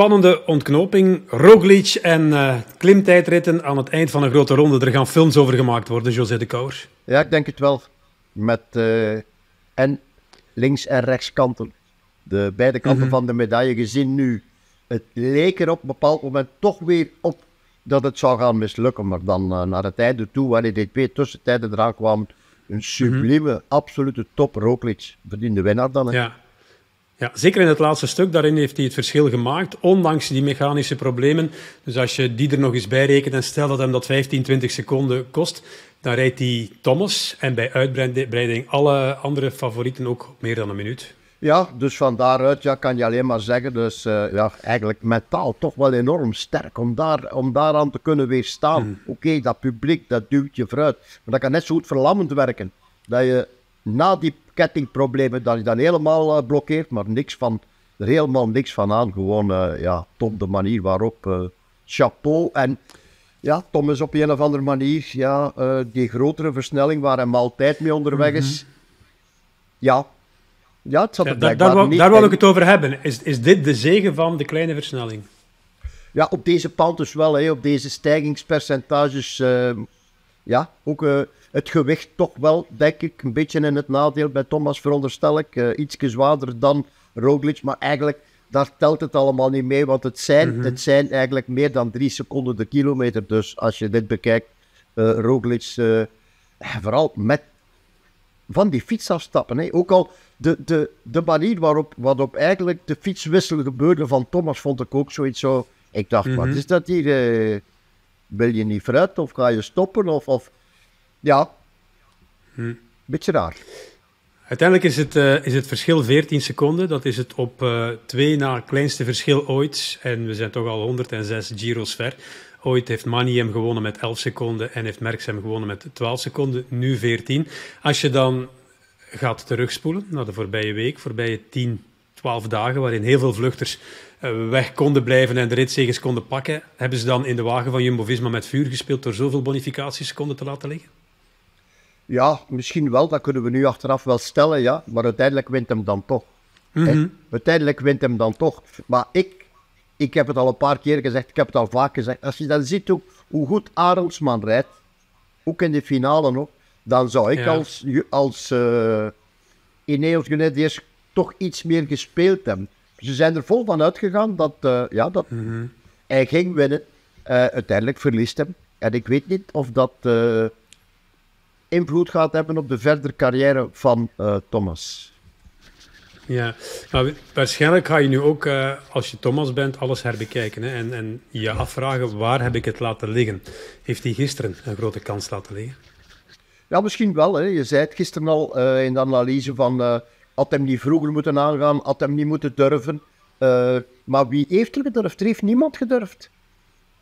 spannende ontknoping. Roglic en uh, klimtijdritten aan het eind van een grote ronde. Er gaan films over gemaakt worden, José de Kouwer. Ja, ik denk het wel. Met uh, en links- en rechtskanten. De beide kanten Mhm. van de medaille gezien nu. Het leek er op een bepaald moment toch weer op dat het zou gaan mislukken. Maar dan uh, naar het einde toe, wanneer die twee tussentijden eraan kwamen, een sublieme, absolute top Roglic. Verdiende winnaar dan. Hè? Ja. Ja, zeker in het laatste stuk, daarin heeft hij het verschil gemaakt, ondanks die mechanische problemen. Dus als je die er nog eens bij rekent en stel dat hem dat 15, 20 seconden kost, dan rijdt hij Thomas en bij uitbreiding alle andere favorieten ook meer dan een minuut. Ja, dus van daaruit ja, kan je alleen maar zeggen, dus uh, ja, eigenlijk mentaal toch wel enorm sterk om, daar, om daaraan te kunnen weerstaan. Mm. Oké, okay, dat publiek, dat duwt je vooruit. Maar dat kan net zo goed verlammend werken. Dat je na die kettingproblemen, dat je dan helemaal uh, blokkeert, maar niks van, er helemaal niks van aan. Gewoon, uh, ja, top de manier waarop, uh, chapeau. En ja, Tom is op een of andere manier, ja, die grotere versnelling waar hij altijd mee onderweg is. Mm -hmm. Ja, ja, het zat er ja, daar, daar, wil ik het over hebben. Is, is dit de zegen van de kleine versnelling? Ja, op deze pand dus wel. Hè, op deze stijgingspercentages. Ja, ook het gewicht toch wel, denk ik, een beetje in het nadeel bij Thomas, veronderstel ik. Uh, ietsje zwaarder dan Roglic, maar eigenlijk, daar telt het allemaal niet mee, want het zijn, mm -hmm. het zijn eigenlijk meer dan drie seconden de kilometer. Dus als je dit bekijkt, Roglic, vooral met van die fiets afstappen. Hè. Ook al de, de, de manier waarop, waarop eigenlijk de fietswissel gebeurde van Thomas, vond ik ook zoiets zo... Ik dacht, mm -hmm. wat is dat hier? Uh, wil je niet vooruit of ga je stoppen? Of, of... Ja, hm. beetje raar. Uiteindelijk is het, uh, is het verschil 14 seconden. Dat is het op uh, twee na kleinste verschil ooit. En we zijn toch al 106 Giro's ver. Ooit heeft Mani hem gewonnen met 11 seconden en heeft Merckx hem gewonnen met 12 seconden, nu 14. Als je dan gaat terugspoelen naar de voorbije week, voorbije 10, 12 dagen, waarin heel veel vluchters uh, weg konden blijven en de ritzegens konden pakken, hebben ze dan in de wagen van Jumbo-Visma met vuur gespeeld door zoveel bonificatieseconden te laten liggen? Ja, misschien wel. Dat kunnen we nu achteraf wel stellen, ja. Maar uiteindelijk wint hem dan toch. Mm -hmm. Uiteindelijk wint hem dan toch. Maar ik, ik heb het al een paar keer gezegd, ik heb het al vaak gezegd. Als je dan ziet hoe, hoe goed Arendsman rijdt, ook in de finale nog, dan zou ik ja. als, als uh, Ineos Grenadiers toch iets meer gespeeld hebben. Ze zijn er vol van uitgegaan dat, uh, ja, dat mm -hmm. hij ging winnen. Uh, uiteindelijk verliest hem. En ik weet niet of dat invloed gaat hebben op de verdere carrière van Thomas. Ja, maar waarschijnlijk ga je nu ook, uh, als je Thomas bent, alles herbekijken hè, en, en je afvragen waar heb ik het laten liggen. Heeft hij gisteren een grote kans laten liggen? Ja, misschien wel. Hè. Je zei het gisteren al uh, in de analyse van uh, had hem niet vroeger moeten aangaan, had hem niet moeten durven. maar wie heeft er gedurfd? Er heeft niemand gedurfd.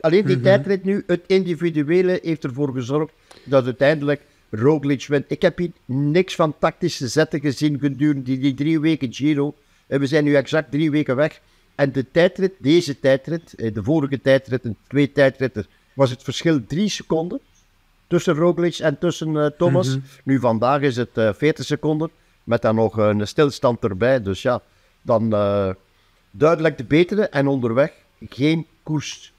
Alleen die mm -hmm. tijdrit nu, het individuele, heeft ervoor gezorgd dat uiteindelijk Roglic wint. Ik heb hier niks van tactische zetten gezien gedurende die, die drie weken Giro. En we zijn nu exact drie weken weg. En de tijdrit, deze tijdrit, de vorige tijdrit en twee tijdritten, was het verschil drie seconden tussen Roglic en tussen uh, Thomas. Mm -hmm. Nu vandaag is het uh, 40 seconden, met dan nog een stilstand erbij. Dus ja, dan uh, duidelijk de betere en onderweg geen koers.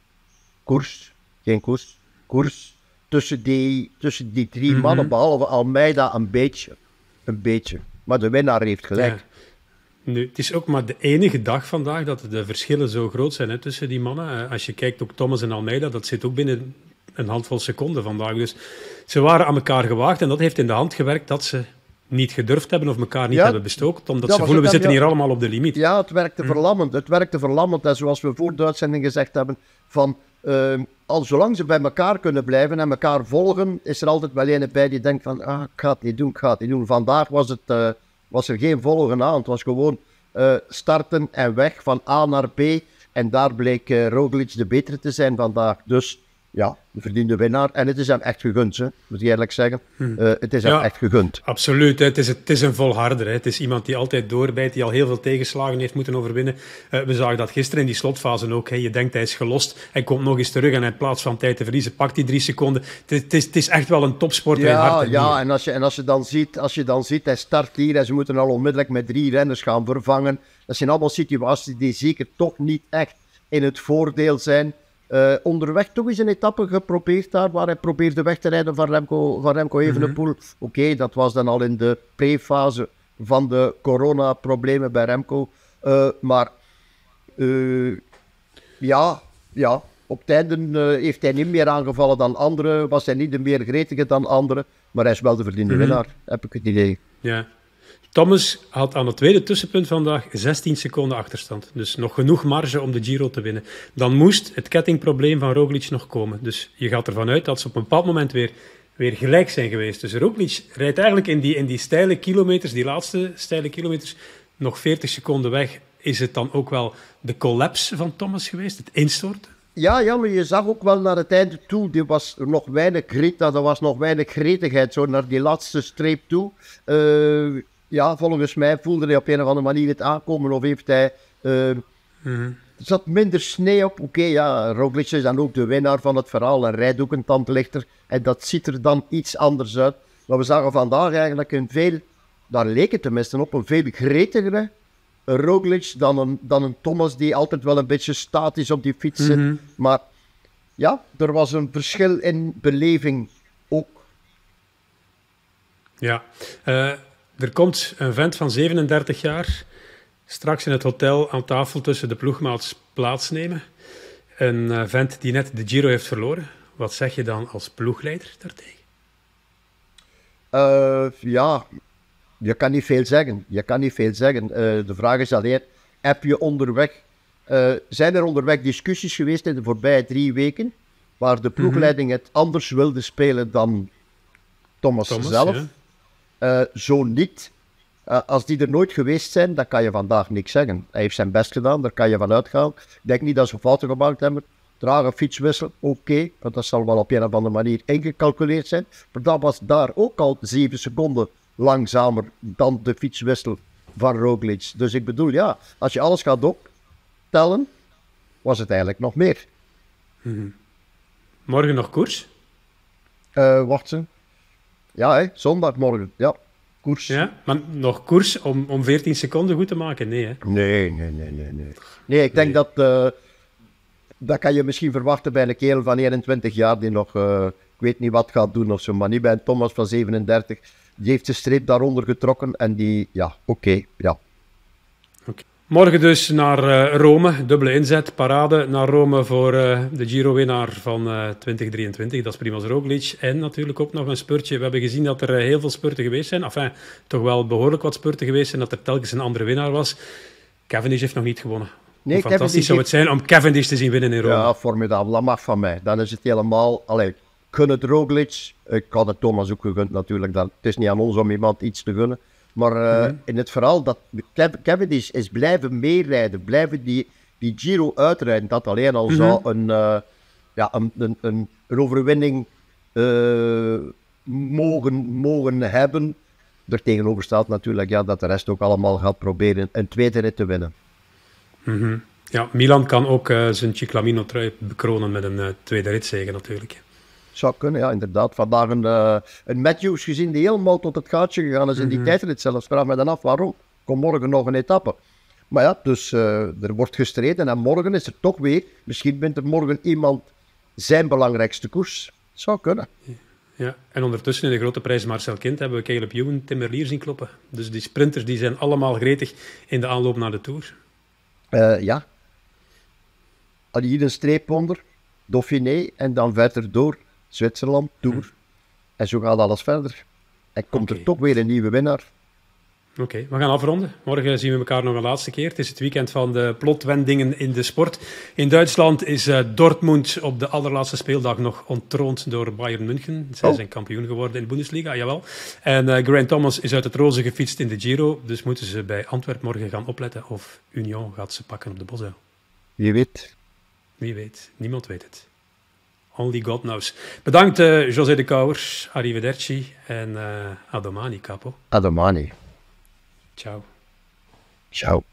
Koers, geen koers, koers tussen die, tussen die drie mm-hmm. mannen, behalve Almeida een beetje. Een beetje. Maar de winnaar heeft gelijk. Ja. Nu, het is ook maar de enige dag vandaag dat de verschillen zo groot zijn hè, tussen die mannen. Als je kijkt ook Thomas en Almeida, dat zit ook binnen een handvol seconden vandaag. Dus ze waren aan elkaar gewaagd en dat heeft in de hand gewerkt dat ze niet gedurfd hebben of elkaar niet ja, hebben bestookt, omdat ze voelen, we zitten hier allemaal op de limiet. Ja, het werkte hm. verlammend. Het werkte verlammend. En zoals we voor de uitzending gezegd hebben, van... Uh, al zolang ze bij elkaar kunnen blijven en elkaar volgen, is er altijd wel een bij die denkt van, ah, ik ga het niet doen, ik ga het niet doen. Vandaag was, het, uh, was er geen volgen aan. Het was gewoon uh, starten en weg van A naar B. En daar bleek uh, Roglic de betere te zijn vandaag. Dus ja, de verdiende winnaar. En het is hem echt gegund, hè, moet ik eerlijk zeggen. Hmm. Uh, het is hem ja, echt gegund. Absoluut. Hè. Het, is, het is een volharder. Hè. Het is iemand die altijd doorbijt, die al heel veel tegenslagen heeft moeten overwinnen. Uh, we zagen dat gisteren in die slotfase ook. Hè. Je denkt hij is gelost en komt nog eens terug. En in plaats van tijd te verliezen, pakt hij drie seconden. Het is, het is, het is echt wel een topsport. Ja, hart en ja en, als je, en als je, dan ziet, als je dan ziet, hij start hier en ze moeten al onmiddellijk met drie renners gaan vervangen. Dat zijn allemaal situaties die zeker toch niet echt in het voordeel zijn. Uh, onderweg toch eens een etappe geprobeerd daar, waar hij probeerde weg te rijden van Remco, van Remco Evenepoel. Mm Oké, dat was dan al in de pre-fase van de coronaproblemen bij Remco. Uh, maar uh, ja, ja, op het einde heeft hij niet meer aangevallen dan anderen, was hij niet de meer gretige dan anderen, maar hij is wel de verdiende mm winnaar, heb ik het idee. Ja, Thomas had aan het tweede tussenpunt vandaag 16 seconden achterstand. Dus nog genoeg marge om de Giro te winnen. Dan moest het kettingprobleem van Roglic nog komen. Dus je gaat ervan uit dat ze op een bepaald moment weer, weer gelijk zijn geweest. Dus Roglic rijdt eigenlijk in die, in die steile kilometers, die laatste steile kilometers, nog 40 seconden weg. Is het dan ook wel de collapse van Thomas geweest, het instorten? Ja, ja, maar je zag ook wel naar het einde toe, er was nog weinig grit, er was nog weinig gretigheid, zo naar die laatste streep toe. Uh, ja, volgens mij voelde hij op een of andere manier het aankomen. Of heeft hij. Uh, Er zat minder sneeuw op. Oké, ja, Roglic is dan ook de winnaar van het verhaal en rijdt ook een tand lichter. En dat ziet er dan iets anders uit. Maar we zagen vandaag eigenlijk een veel, daar leek het tenminste op, een veel gretigere Roglic dan een, dan een Thomas die altijd wel een beetje statisch op die fiets zit. Mhm. Maar ja, er was een verschil in beleving ook. Ja, uh, er komt een vent van 37 jaar straks in het hotel aan tafel tussen de ploegmaats plaatsnemen. Een uh, vent die net de Giro heeft verloren. Wat zeg je dan als ploegleider daartegen? Uh, ja, je kan niet veel zeggen. Je kan niet veel zeggen. Uh, de vraag is alleen, heb je onderweg... zijn er onderweg discussies geweest in de voorbije drie weken waar de ploegleiding het anders wilde spelen dan Thomas, Thomas zelf? Uh, zo niet. Uh, als die er nooit geweest zijn, dan kan je vandaag niks zeggen. Hij heeft zijn best gedaan, daar kan je van uitgaan. Ik denk niet dat ze fouten gemaakt hebben. Dragen fietswissel, oké, okay, want dat zal wel op een of andere manier ingecalculeerd zijn. Maar dat was daar ook al 7 seconden langzamer dan de fietswissel van Roglic. Dus ik bedoel, ja, als je alles gaat optellen, was het eigenlijk nog meer. Mm Morgen nog koers? Uh, wacht ze. Ja, hè, zondagmorgen. Ja, koers. Ja, maar nog koers om, om 14 seconden goed te maken? Nee, hè? Nee, nee, nee, nee. Nee, nee ik denk dat... Uh, dat kan je misschien verwachten bij een kerel van 21 jaar die nog... Uh, ik weet niet wat gaat doen of zo, maar niet bij een Thomas van 37. Die heeft de streep daaronder getrokken en die... Ja, oké, okay, ja. Morgen dus naar uh, Rome, dubbele inzet, parade naar Rome voor uh, de Giro-winnaar van uh, 2023. Dat is Primoz Roglic. En natuurlijk ook nog een spurtje. We hebben gezien dat er heel veel spurten geweest zijn. Enfin, toch wel behoorlijk wat spurten geweest zijn, dat er telkens een andere winnaar was. Cavendish heeft nog niet gewonnen. Nee, Hoe fantastisch zou het zijn om Cavendish te zien winnen in Rome. Ja, formidabel. Dat mag van mij. Dan is het helemaal... Allee, gun het Roglic. Ik had het Thomas ook gegund natuurlijk. Dat, het is niet aan ons om iemand iets te gunnen. Maar uh, mm -hmm. in het verhaal dat Cavendish is blijven meerijden, blijven die, die Giro uitrijden, dat alleen al zou een, uh, ja, een, een, een, overwinning uh, mogen, mogen hebben. Er tegenover staat natuurlijk ja, dat de rest ook allemaal gaat proberen een tweede rit te winnen. -hmm. Ja, Milan kan ook zijn Ciclamino-trui bekronen met een tweede ritzege natuurlijk zou kunnen, ja, inderdaad. Vandaag een, uh, een Matthews gezien die helemaal tot het gaatje gegaan is in die mm -hmm. tijdrit zelfs. Vraag me dan af waarom. Kom morgen nog een etappe. Maar ja, dus uh, er wordt gestreden en morgen is er toch weer, misschien wint er morgen iemand zijn belangrijkste koers. Zou kunnen. Ja, en ondertussen in de grote prijs Marcel Kind hebben we Caleb Ewan, Tim Merlier zien kloppen. Dus die sprinters die zijn allemaal gretig in de aanloop naar de Tour. Uh, ja. Hier een streep onder, Dauphiné en dan verder door Zwitserland, Tour. Hm. En zo gaat alles verder. En komt er toch weer een nieuwe winnaar. Oké, we gaan afronden. Morgen zien we elkaar nog een laatste keer. Het is het weekend van de plotwendingen in de sport. In Duitsland is uh, Dortmund op de allerlaatste speeldag nog ontroond door Bayern München. Zij oh. zijn kampioen geworden in de Bundesliga, jawel. En uh, Grant Thomas is uit het roze gefietst in de Giro. Dus moeten ze bij Antwerpen morgen gaan opletten of Union gaat ze pakken op de Bosuil. Wie weet. Wie weet. Niemand weet het. Only God knows. Bedankt uh, José de Kouwers, arrivederci en uh, Adomani, capo. Adomani. Ciao. Ciao.